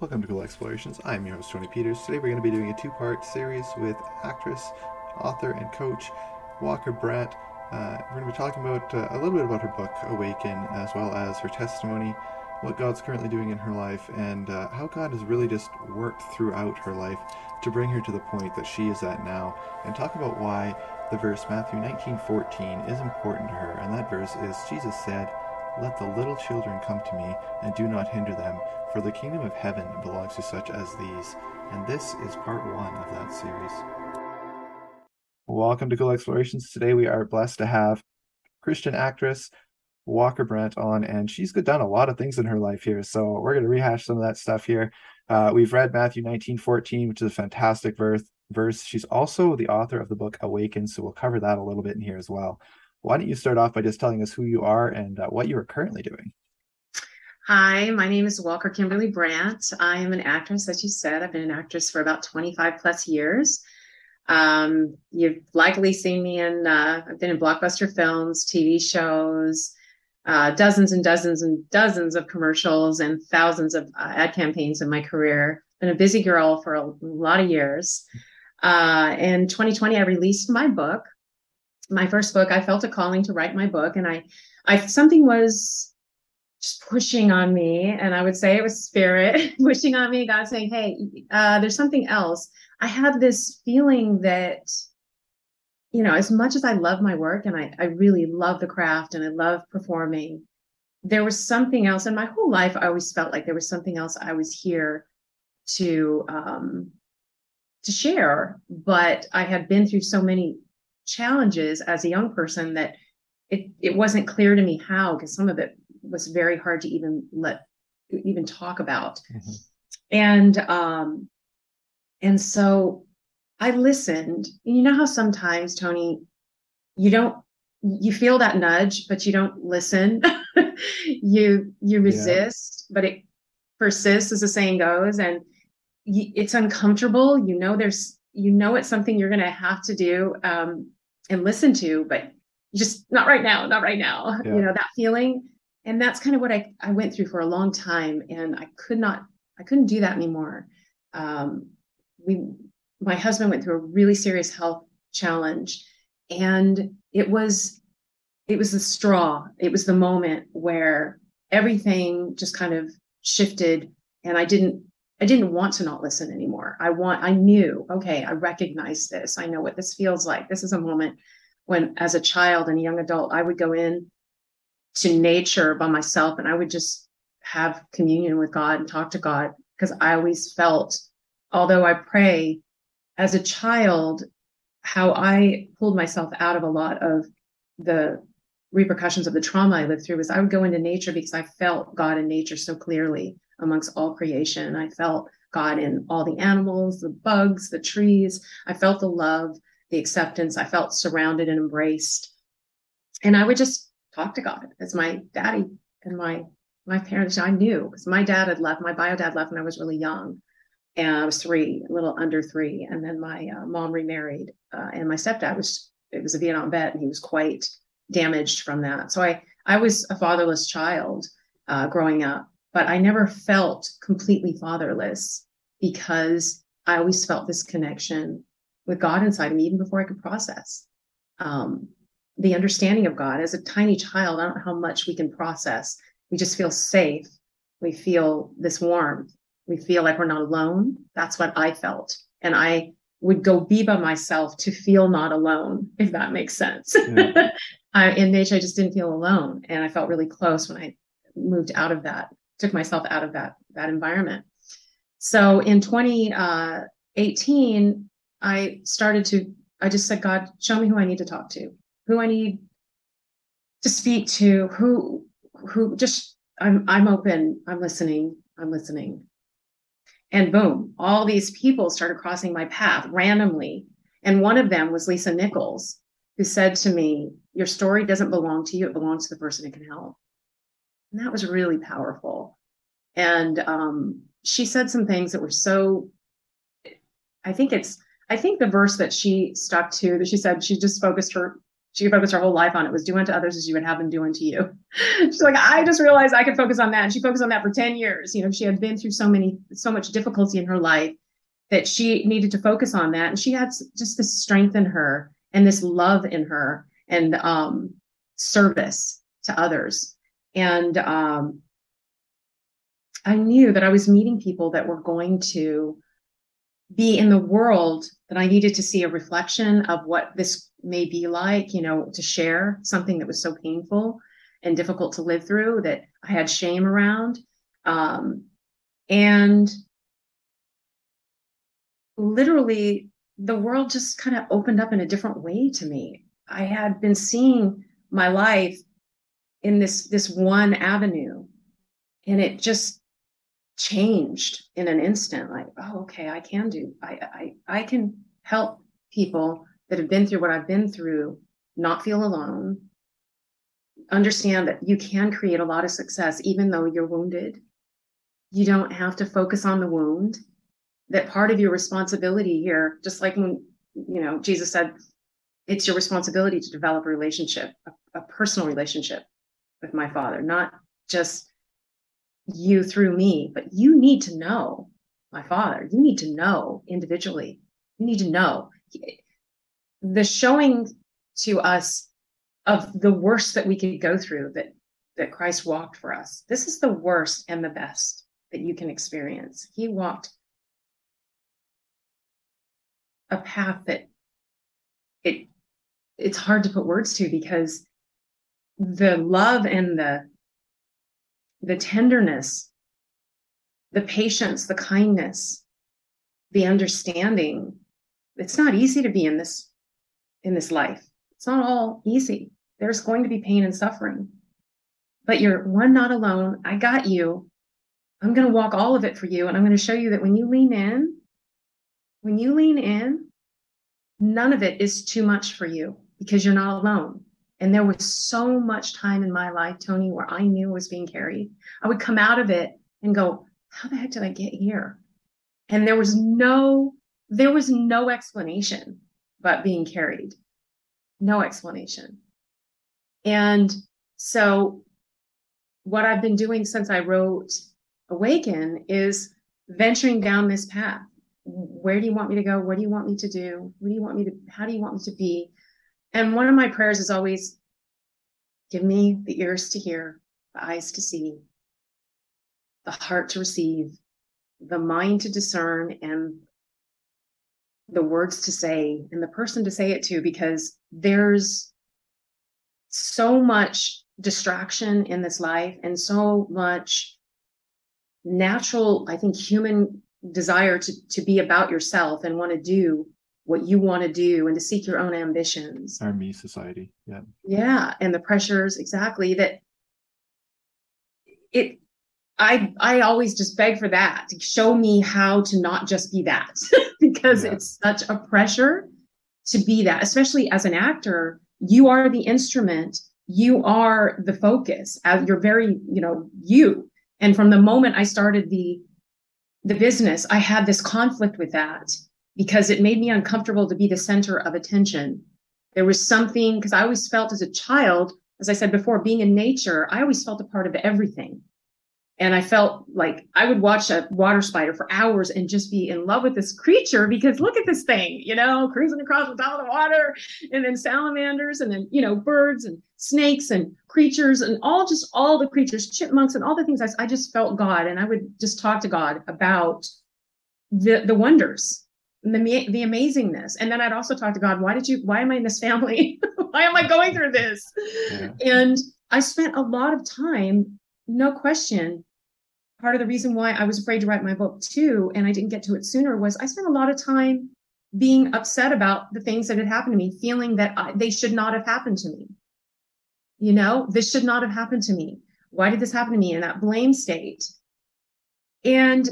Welcome to Cool Explorations. I'm your host, Tony Peters. Today we're going to be doing a two part series with actress, author, and coach Walker Brandt. Uh, we're going to be talking about uh, a little bit about her book, Awaken, as well as her testimony, what God's currently doing in her life, and uh, how God has really just worked throughout her life to bring her to the point that she is at now, and talk about why the verse Matthew 19:14 is important to her. And that verse is Jesus said, "Let the little children come to me, and do not hinder them." For the kingdom of heaven belongs to such as these, and this is part one of that series. Welcome to Cool Explorations. Today we are blessed to have Christian actress Walker Brandt on, and she's done a lot of things in her life here. So we're going to rehash some of that stuff here. Uh, we've read Matthew 19, 14, which is a fantastic verse. Verse. She's also the author of the book Awaken, so we'll cover that a little bit in here as well. Why don't you start off by just telling us who you are and uh, what you are currently doing? Hi, my name is Walker Kimberly Brandt. I am an actress, as you said. I've been an actress for about 25 plus years. Um, you've likely seen me in, uh, I've been in blockbuster films, TV shows, uh, dozens and dozens and dozens of commercials, and thousands of uh, ad campaigns in my career. Been a busy girl for a lot of years. Uh, in 2020, I released my book, my first book. I felt a calling to write my book, and I, I something was just pushing on me and i would say it was spirit pushing on me god saying hey uh, there's something else i had this feeling that you know as much as i love my work and i, I really love the craft and i love performing there was something else in my whole life i always felt like there was something else i was here to um to share but i had been through so many challenges as a young person that it, it wasn't clear to me how because some of it was very hard to even let even talk about mm-hmm. and um and so i listened you know how sometimes tony you don't you feel that nudge but you don't listen you you resist yeah. but it persists as the saying goes and you, it's uncomfortable you know there's you know it's something you're going to have to do um and listen to but just not right now not right now yeah. you know that feeling. And that's kind of what I, I went through for a long time and i could not i couldn't do that anymore. Um, we my husband went through a really serious health challenge and it was it was the straw. It was the moment where everything just kind of shifted and i didn't i didn't want to not listen anymore. I want i knew okay i recognize this. I know what this feels like. This is a moment when as a child and a young adult i would go in to nature by myself and I would just have communion with God and talk to God because I always felt, although I pray as a child, how I pulled myself out of a lot of the repercussions of the trauma I lived through was I would go into nature because I felt God in nature so clearly amongst all creation. I felt God in all the animals, the bugs, the trees. I felt the love, the acceptance. I felt surrounded and embraced. And I would just talk to God as my daddy and my my parents. I knew because my dad had left. My bio dad left when I was really young, and I was three, a little under three. And then my uh, mom remarried, uh, and my stepdad was it was a Vietnam vet, and he was quite damaged from that. So I I was a fatherless child uh, growing up, but I never felt completely fatherless because I always felt this connection with God inside of me, even before I could process. Um, the understanding of God as a tiny child. I don't know how much we can process. We just feel safe. We feel this warmth. We feel like we're not alone. That's what I felt. And I would go be by myself to feel not alone, if that makes sense. Yeah. I, in nature, I just didn't feel alone. And I felt really close when I moved out of that, took myself out of that, that environment. So in 2018, uh, I started to, I just said, God, show me who I need to talk to who I need to speak to, who who just I'm I'm open, I'm listening, I'm listening. And boom, all these people started crossing my path randomly. And one of them was Lisa Nichols, who said to me, Your story doesn't belong to you, it belongs to the person it can help. And that was really powerful. And um, she said some things that were so, I think it's, I think the verse that she stuck to, that she said she just focused her she focused her whole life on it was do unto others as you would have them do unto you. She's like, I just realized I could focus on that. And she focused on that for 10 years. You know, she had been through so many, so much difficulty in her life that she needed to focus on that. And she had just this strength in her and this love in her and um, service to others. And um, I knew that I was meeting people that were going to be in the world that I needed to see a reflection of what this may be like, you know, to share something that was so painful and difficult to live through that I had shame around. Um, and literally, the world just kind of opened up in a different way to me. I had been seeing my life in this this one avenue, and it just changed in an instant. Like, oh, okay, I can do. I I I can help people that have been through what I've been through not feel alone, understand that you can create a lot of success even though you're wounded. You don't have to focus on the wound. That part of your responsibility here, just like when, you know, Jesus said, it's your responsibility to develop a relationship, a, a personal relationship with my father, not just you through me, but you need to know my father. You need to know individually. You need to know the showing to us of the worst that we could go through that that Christ walked for us. This is the worst and the best that you can experience. He walked a path that it it's hard to put words to because the love and the the tenderness the patience the kindness the understanding it's not easy to be in this in this life. It's not all easy. There's going to be pain and suffering. But you're one, not alone. I got you. I'm going to walk all of it for you. And I'm going to show you that when you lean in, when you lean in, none of it is too much for you because you're not alone. And there was so much time in my life, Tony, where I knew I was being carried. I would come out of it and go, how the heck did I get here? And there was no, there was no explanation but being carried. No explanation. And so, what I've been doing since I wrote Awaken is venturing down this path. Where do you want me to go? What do you want me to do? What do you want me to, how do you want me to be? And one of my prayers is always give me the ears to hear, the eyes to see, the heart to receive, the mind to discern, and the words to say and the person to say it to because there's so much distraction in this life and so much natural i think human desire to, to be about yourself and want to do what you want to do and to seek your own ambitions our me society yeah yeah and the pressures exactly that it I I always just beg for that to show me how to not just be that because yeah. it's such a pressure to be that, especially as an actor. You are the instrument. You are the focus. As you're very, you know, you. And from the moment I started the the business, I had this conflict with that because it made me uncomfortable to be the center of attention. There was something because I always felt as a child, as I said before, being in nature, I always felt a part of everything. And I felt like I would watch a water spider for hours and just be in love with this creature because look at this thing, you know, cruising across the top of the water, and then salamanders, and then, you know, birds and snakes and creatures and all just all the creatures, chipmunks and all the things. I, I just felt God. And I would just talk to God about the, the wonders the, the amazingness. And then I'd also talk to God, why did you, why am I in this family? why am I going through this? Yeah. And I spent a lot of time, no question, part of the reason why I was afraid to write my book too, and I didn't get to it sooner, was I spent a lot of time being upset about the things that had happened to me, feeling that I, they should not have happened to me. You know, this should not have happened to me. Why did this happen to me in that blame state? And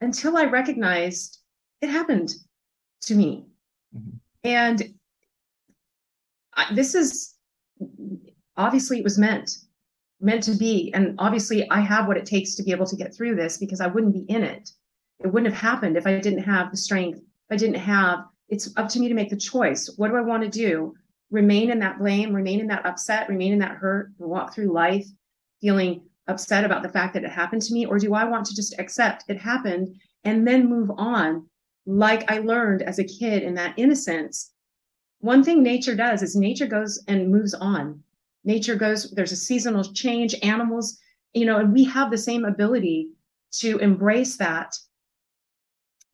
until I recognized it happened to me. Mm-hmm. And I, this is obviously it was meant meant to be. And obviously, I have what it takes to be able to get through this because I wouldn't be in it. It wouldn't have happened if I didn't have the strength. If I didn't have, it's up to me to make the choice. What do I want to do? remain in that blame, remain in that upset, remain in that hurt, and walk through life feeling upset about the fact that it happened to me? Or do I want to just accept it happened and then move on like I learned as a kid in that innocence? One thing nature does is nature goes and moves on. Nature goes, there's a seasonal change, animals, you know, and we have the same ability to embrace that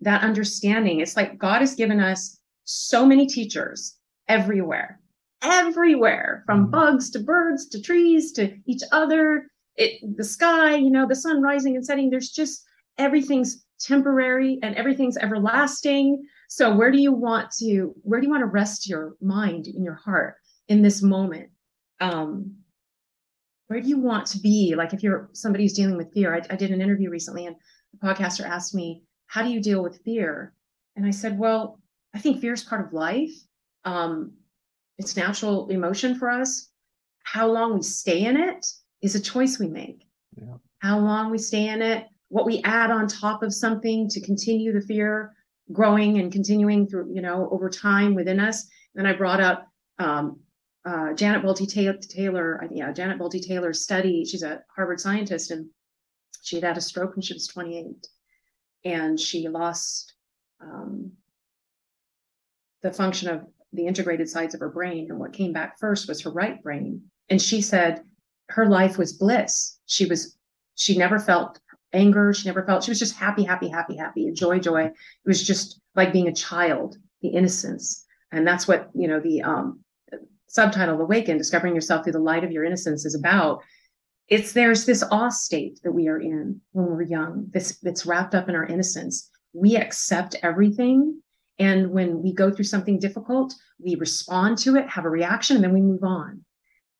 that understanding. It's like God has given us so many teachers everywhere, everywhere, from mm-hmm. bugs to birds to trees to each other, it, the sky, you know, the sun rising and setting. There's just everything's temporary and everything's everlasting. So where do you want to where do you want to rest your mind in your heart in this moment? Um, where do you want to be? Like if you're somebody who's dealing with fear, I, I did an interview recently and the podcaster asked me, how do you deal with fear? And I said, well, I think fear is part of life. Um, it's natural emotion for us. How long we stay in it is a choice we make. Yeah. How long we stay in it, what we add on top of something to continue the fear growing and continuing through, you know, over time within us. And I brought up um, uh, Janet Bolte Taylor, yeah, Janet Bolte Taylor's study. She's a Harvard scientist, and she had had a stroke when she was 28 and she lost um, the function of the integrated sides of her brain. And what came back first was her right brain. And she said her life was bliss. She was, she never felt anger. She never felt, she was just happy, happy, happy, happy, joy, joy. It was just like being a child, the innocence. And that's what, you know, the um, subtitle, Awaken, Discovering Yourself Through the Light of Your Innocence is about it's there's this awe state that we are in when we're young this that's wrapped up in our innocence we accept everything and when we go through something difficult we respond to it have a reaction and then we move on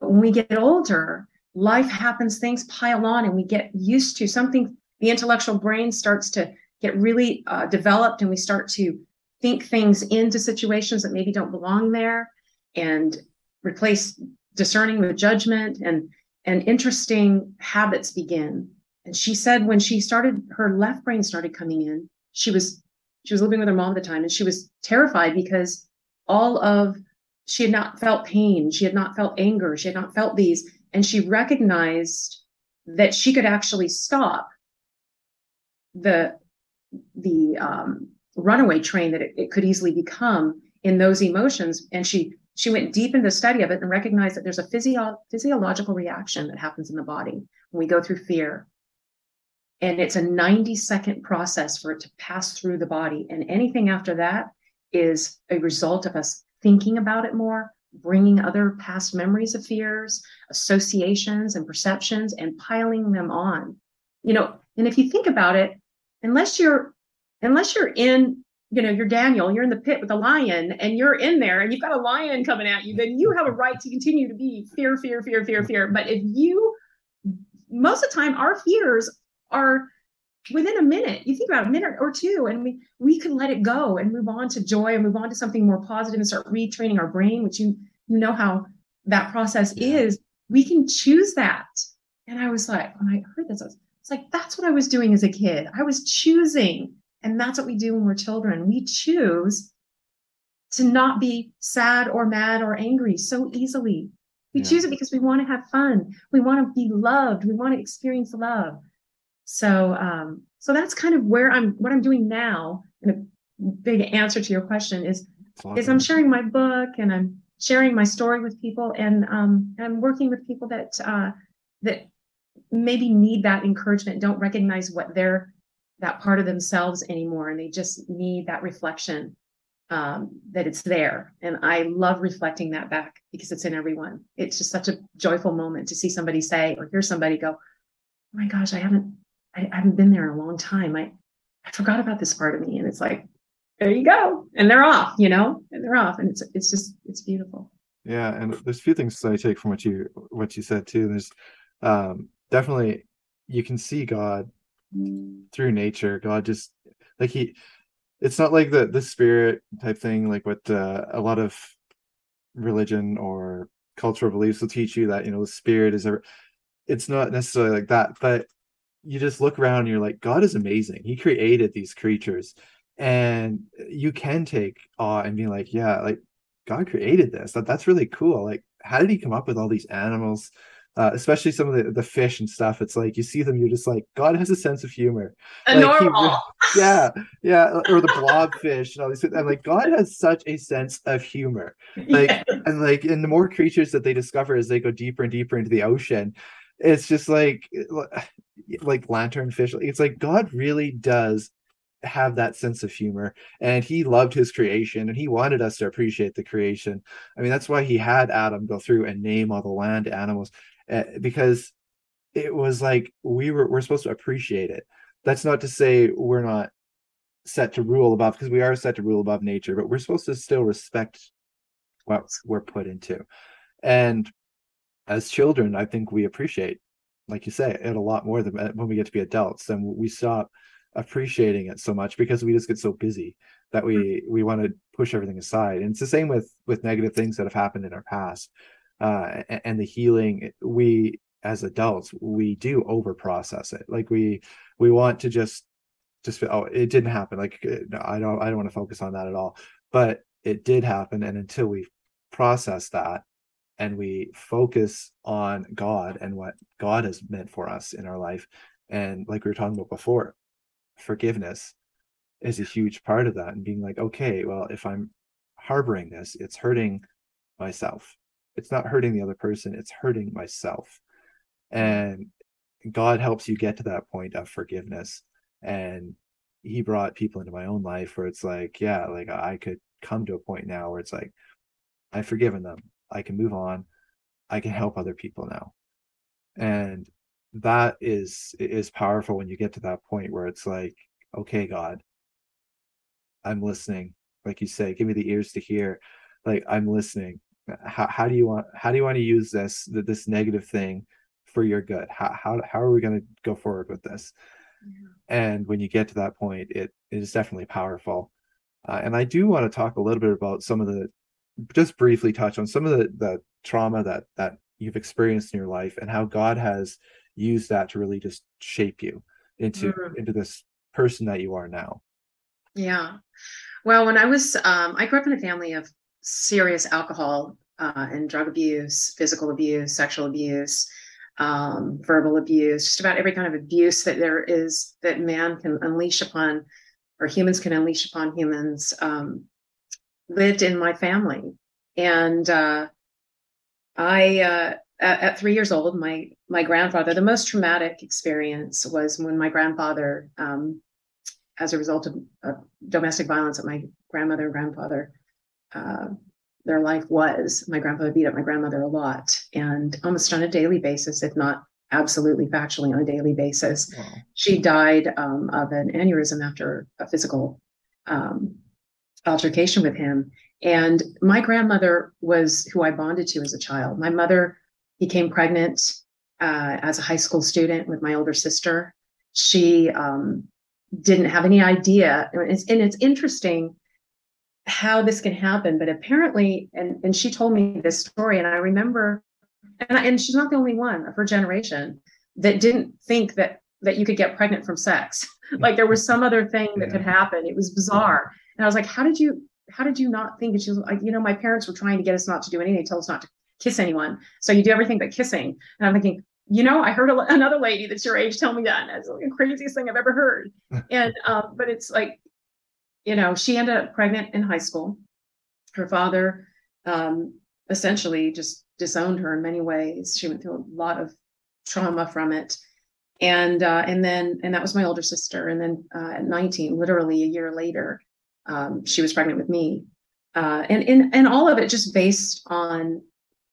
but when we get older life happens things pile on and we get used to something the intellectual brain starts to get really uh, developed and we start to think things into situations that maybe don't belong there and replace discerning with judgment and and interesting habits begin. And she said when she started, her left brain started coming in. She was she was living with her mom at the time, and she was terrified because all of she had not felt pain, she had not felt anger, she had not felt these, and she recognized that she could actually stop the the um, runaway train that it, it could easily become in those emotions. And she she went deep into the study of it and recognized that there's a physio- physiological reaction that happens in the body when we go through fear. And it's a 90 second process for it to pass through the body. And anything after that is a result of us thinking about it more, bringing other past memories of fears, associations, and perceptions, and piling them on. You know, and if you think about it, unless you're unless you're in you know, you're Daniel, you're in the pit with a lion and you're in there and you've got a lion coming at you, then you have a right to continue to be fear, fear, fear, fear, fear. But if you, most of the time, our fears are within a minute. You think about a minute or two, and we we can let it go and move on to joy and move on to something more positive and start retraining our brain, which you you know how that process is. We can choose that. And I was like, when I heard this, I was, it's like that's what I was doing as a kid. I was choosing and that's what we do when we're children. We choose to not be sad or mad or angry so easily. We yeah. choose it because we want to have fun. We want to be loved. We want to experience love. So, um, so that's kind of where I'm, what I'm doing now. And a big answer to your question is, awesome. is I'm sharing my book and I'm sharing my story with people and, um, and I'm working with people that, uh, that maybe need that encouragement, don't recognize what they're that part of themselves anymore and they just need that reflection um, that it's there. And i love reflecting that back because it's in everyone. It's just such a joyful moment to see somebody say or hear somebody go oh my gosh i haven't i, I haven't been there in a long time. I i forgot about this part of me. And it's like there you go. And they're off you know? And they're off. And it's it's just it's beautiful. Yeah and there's a few things that i take from what you what you said too. There's um definitely you can see god through nature god just like he it's not like the the spirit type thing like what uh, a lot of religion or cultural beliefs will teach you that you know the spirit is a it's not necessarily like that but you just look around and you're like god is amazing he created these creatures and you can take awe and be like yeah like God created this. That that's really cool. Like, how did he come up with all these animals? Uh, especially some of the, the fish and stuff. It's like you see them, you're just like, God has a sense of humor. A like, normal. He, yeah, yeah. Or the blobfish and all these. And like God has such a sense of humor. Like and like and the more creatures that they discover as they go deeper and deeper into the ocean, it's just like like lanternfish. It's like God really does have that sense of humor and he loved his creation and he wanted us to appreciate the creation i mean that's why he had adam go through and name all the land animals uh, because it was like we were we're supposed to appreciate it. That's not to say we're not set to rule above because we are set to rule above nature but we're supposed to still respect what we're put into. And as children i think we appreciate like you say it a lot more than when we get to be adults and we stop appreciating it so much because we just get so busy that we mm-hmm. we want to push everything aside. And it's the same with with negative things that have happened in our past uh and, the healing we as adults we do over process it. Like we we want to just just oh it didn't happen. Like uh, i don't i don't want to focus on that at all. But it did happen and until we process that and we focus on god and what god has meant for us in our life and like we were talking about before forgiveness is a huge part of that and being like okay well if i'm harboring this it's hurting myself it's not hurting the other person it's hurting myself. Mm-hmm. And god helps you get to that point of forgiveness. And he brought people into my own life where it's like yeah like i could come to a point now where it's like i've forgiven them. I can move on. I can help other people now. And that is is powerful when you get to that point where it's like okay god i'm listening. Like you say give me the ears to hear. Like i'm listening how, how do you want how do you want to use this this negative thing for your good? How how, how are we going to go forward with this? Yeah. and when you get to that point it, it is definitely powerful. Uh, and i do want to talk a little bit about some of the just briefly touch on some of the the trauma that that you've experienced in your life and how god has used that to really just shape you into mm. into this person that you are now. Yeah. Well when i was um, i grew up in a family of serious alcohol uh, and drug abuse physical abuse sexual abuse um, verbal abuse just about every kind of abuse that there is that man can unleash upon or humans can unleash upon humans um, lived in my family. And uh, i uh, at, at, three years old, my my grandfather, the most traumatic experience was when my grandfather, um, as a result of, of, domestic violence at my grandmother and grandfather, uh, their life was. My grandfather beat up my grandmother a lot, and almost on a daily basis, if not absolutely factually on a daily basis. Wow. She died um, of an aneurysm after a physical um, altercation with him. And my grandmother was who I bonded to as a child. My mother became pregnant uh, as a high school student with my older sister. She um, didn't have any idea, and it's, and it's interesting how this can happen. But apparently, and and she told me this story, and I remember, and I, and she's not the only one of her generation that didn't think that that you could get pregnant from sex. like there was some other thing that yeah. could happen. It was bizarre, and I was like, how did you? How did you not think? And she was like, you know, my parents were trying to get us not to do anything, tell us not to kiss anyone. So you do everything but kissing. And I'm thinking, you know, I heard a, another lady that's your age tell me that. And it's like the craziest thing I've ever heard. and, um, but it's like, you know, she ended up pregnant in high school. Her father um, essentially just disowned her in many ways. She went through a lot of trauma from it. And uh, and then and that was my older sister. And then uh, at 19, literally a year later, um, she was pregnant with me. Uh, and, and and all of it just based on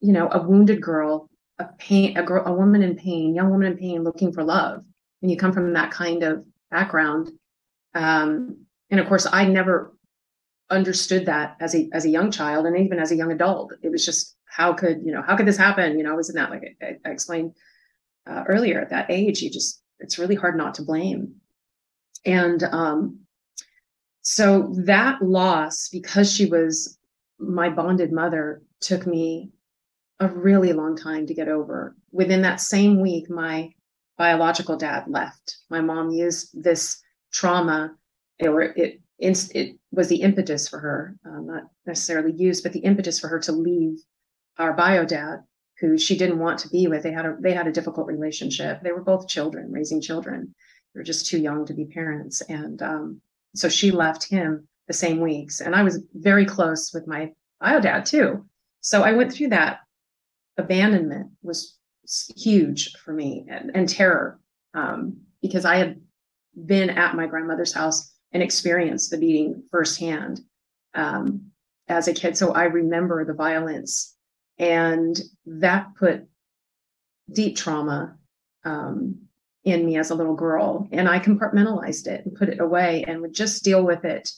you know, a wounded girl, a pain, a girl, a woman in pain, young woman in pain, looking for love. And you come from that kind of background, um, and of course, I never understood that as a as a young child, and even as a young adult. It was just how could you know how could this happen? You know, I was in that like I, I explained uh, earlier at that age. You just it's really hard not to blame, and um, so that loss because she was my bonded mother took me a really long time to get over. Within that same week, my biological dad left. My mom used this trauma, or it it was the impetus for her, um, not necessarily used, but the impetus for her to leave our bio dad, who she didn't want to be with. They had a they had a difficult relationship. They were both children, raising children. They were just too young to be parents, and um, so she left him the same weeks. And I was very close with my bio dad too. So I went through that. Abandonment was huge for me, and, and terror um, because I had been at my grandmother's house and experienced the beating firsthand um, as a kid. So I remember the violence, and that put deep trauma um, in me as a little girl. And I compartmentalized it and put it away and would just deal with it,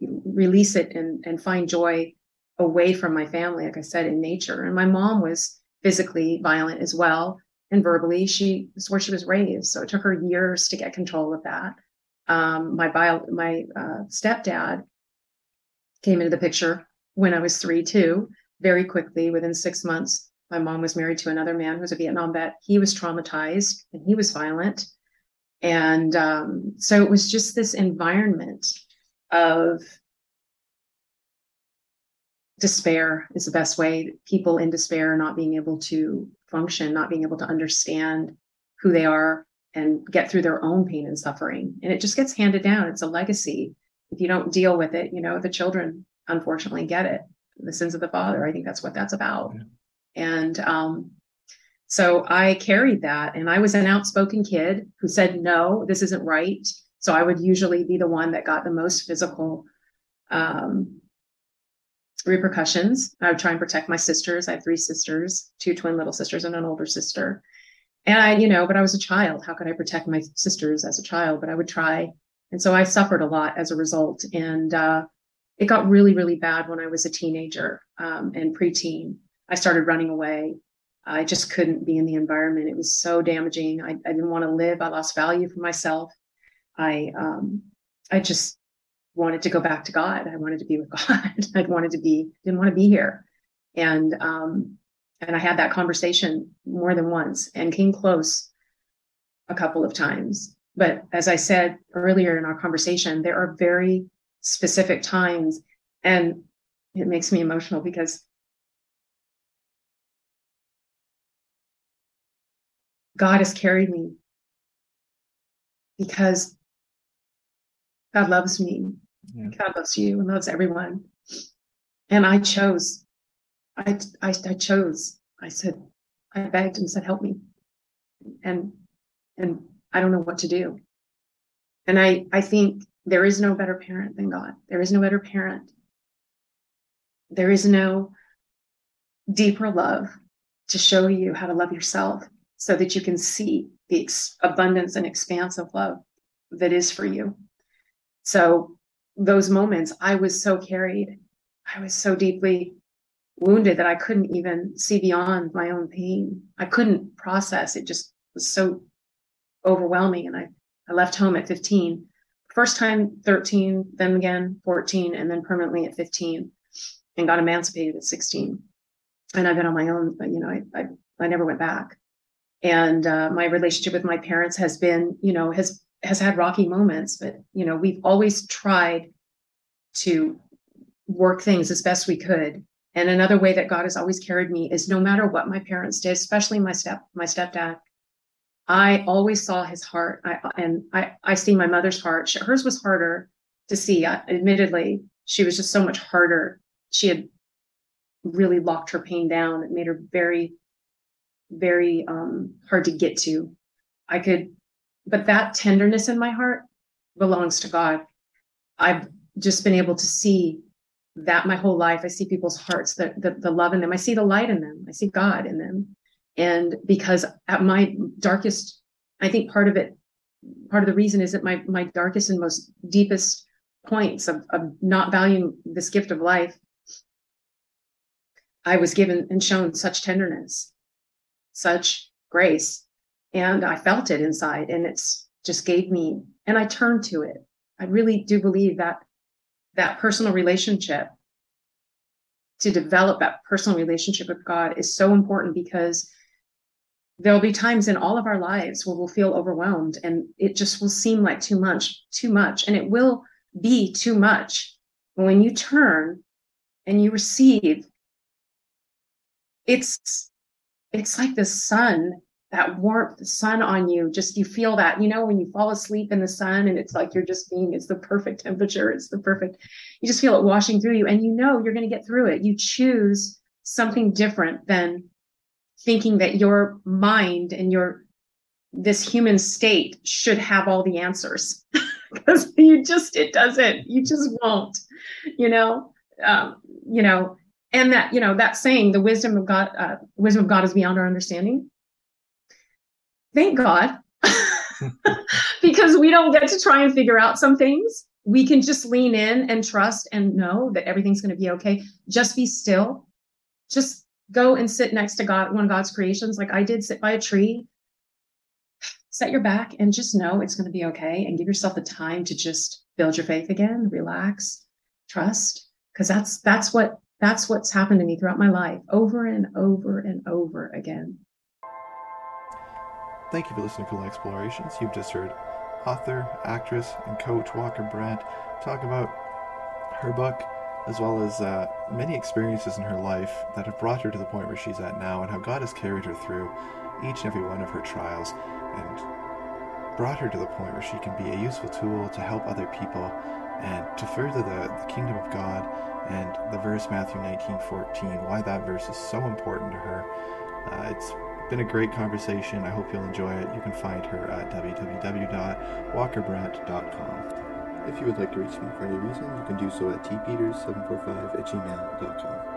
release it, and, and find joy away from my family, like I said, in nature. And my mom was physically violent as well and verbally. She is where she was raised. So it took her years to get control of that um, my bio, my uh, stepdad came into the picture when I was three too. Very quickly, within six months, my mom was married to another man who was a Vietnam vet. He was traumatized and he was violent, and um, so it was just this environment of despair is the best way people in despair not being able to function not being able to understand who they are and get through their own pain and suffering. And it just gets handed down. It's a legacy. If you don't deal with it, you know, the children unfortunately get it. The sins of the father. I think that's what that's about. Yeah. And um, so I carried that. And I was an outspoken kid who said, no, this isn't right. So I would usually be the one that got the most physical um, repercussions. I would try and protect my sisters. I have three sisters, two twin little sisters, and an older sister and I, you know, but I was a child. How could I protect my sisters as a child? But I would try. And so I suffered a lot as a result. And uh, it got really, really bad when I was a teenager um, and preteen. I started running away. I just couldn't be in the environment. It was so damaging. I, I didn't want to live. I lost value for myself. I, um, I just wanted to go back to God. I wanted to be with God. I wanted to be, didn't want to be here. And um, and I had that conversation more than once and came close a couple of times. But as I said earlier in our conversation, there are very specific times, and it makes me emotional because God has carried me because God loves me. Yeah. God loves you and loves everyone. And I chose I, I, I chose. I said, I begged and said, help me. And, and I don't know what to do. And I, I think there is no better parent than God. There is no better parent. There is no deeper love to show you how to love yourself so that you can see the ex- abundance and expanse of love that is for you. So those moments, I was so carried. I was so deeply wounded that I couldn't even see beyond my own pain. I couldn't process. It just was so overwhelming. And I, I left home at 15. First time 13, then again 14, and then permanently at 15, and got emancipated at 16. And I've been on my own, but you know, I I, I never went back. And uh, my relationship with my parents has been, you know, has has had rocky moments, but you know, we've always tried to work things as best we could and another way that God has always carried me is no matter what my parents did, especially my step my stepdad, I always saw his heart. I, and I I see my mother's heart. She, hers was harder to see. Uh, admittedly, she was just so much harder. She had really locked her pain down. It made her very, very um, hard to get to. I could, but that tenderness in my heart belongs to God. I've just been able to see that my whole life. I see people's hearts, the, the, the love in them. I see the light in them. I see God in them. And because at my darkest, I think part of it, part of the reason is that my my darkest and most deepest points of, of not valuing this gift of life, I was given and shown such tenderness, such grace. And I felt it inside. And it's just gave me, and I turned to it. I really do believe that that personal relationship to develop that personal relationship with God is so important because there'll be times in all of our lives where we'll feel overwhelmed and it just will seem like too much, too much. And it will be too much. But when you turn and you receive, it's it's like the sun, that warmth, the sun on you. Just you feel that, you know, when you fall asleep in the sun and it's like you're just being, it's the perfect temperature, it's the perfect, you just feel it washing through you and you know you're going to get through it. You choose something different than thinking that your mind and your this human state should have all the answers because you just it doesn't you just won't you know um, you know and that you know that saying the wisdom of god uh, wisdom of god is beyond our understanding thank god. Because we don't get to try and figure out some things. We can just lean in and trust and know that everything's going to be okay. Just be still. Just go and sit next to God, one of God's creations, like I did, sit by a tree, set your back and just know it's going to be okay and give yourself the time to just build your faith again, relax, trust. Cause that's, that's what, that's what's happened to me throughout my life over and over and over again. Thank you for listening to Cool Explorations. You've just heard author, actress, and coach Walker Brandt talk about her book, as well as uh, many experiences in her life that have brought her to the point where she's at now, and how God has carried her through each and every one of her trials and brought her to the point where she can be a useful tool to help other people and to further the, the kingdom of God. And the verse Matthew 19:14, why that verse is so important to her. Uh, it's been a great conversation. I hope you'll enjoy it. You can find her at www.walkerbrandt.com. If you would like to reach me for any reason, you can do so at tpeters745 at gmail.com.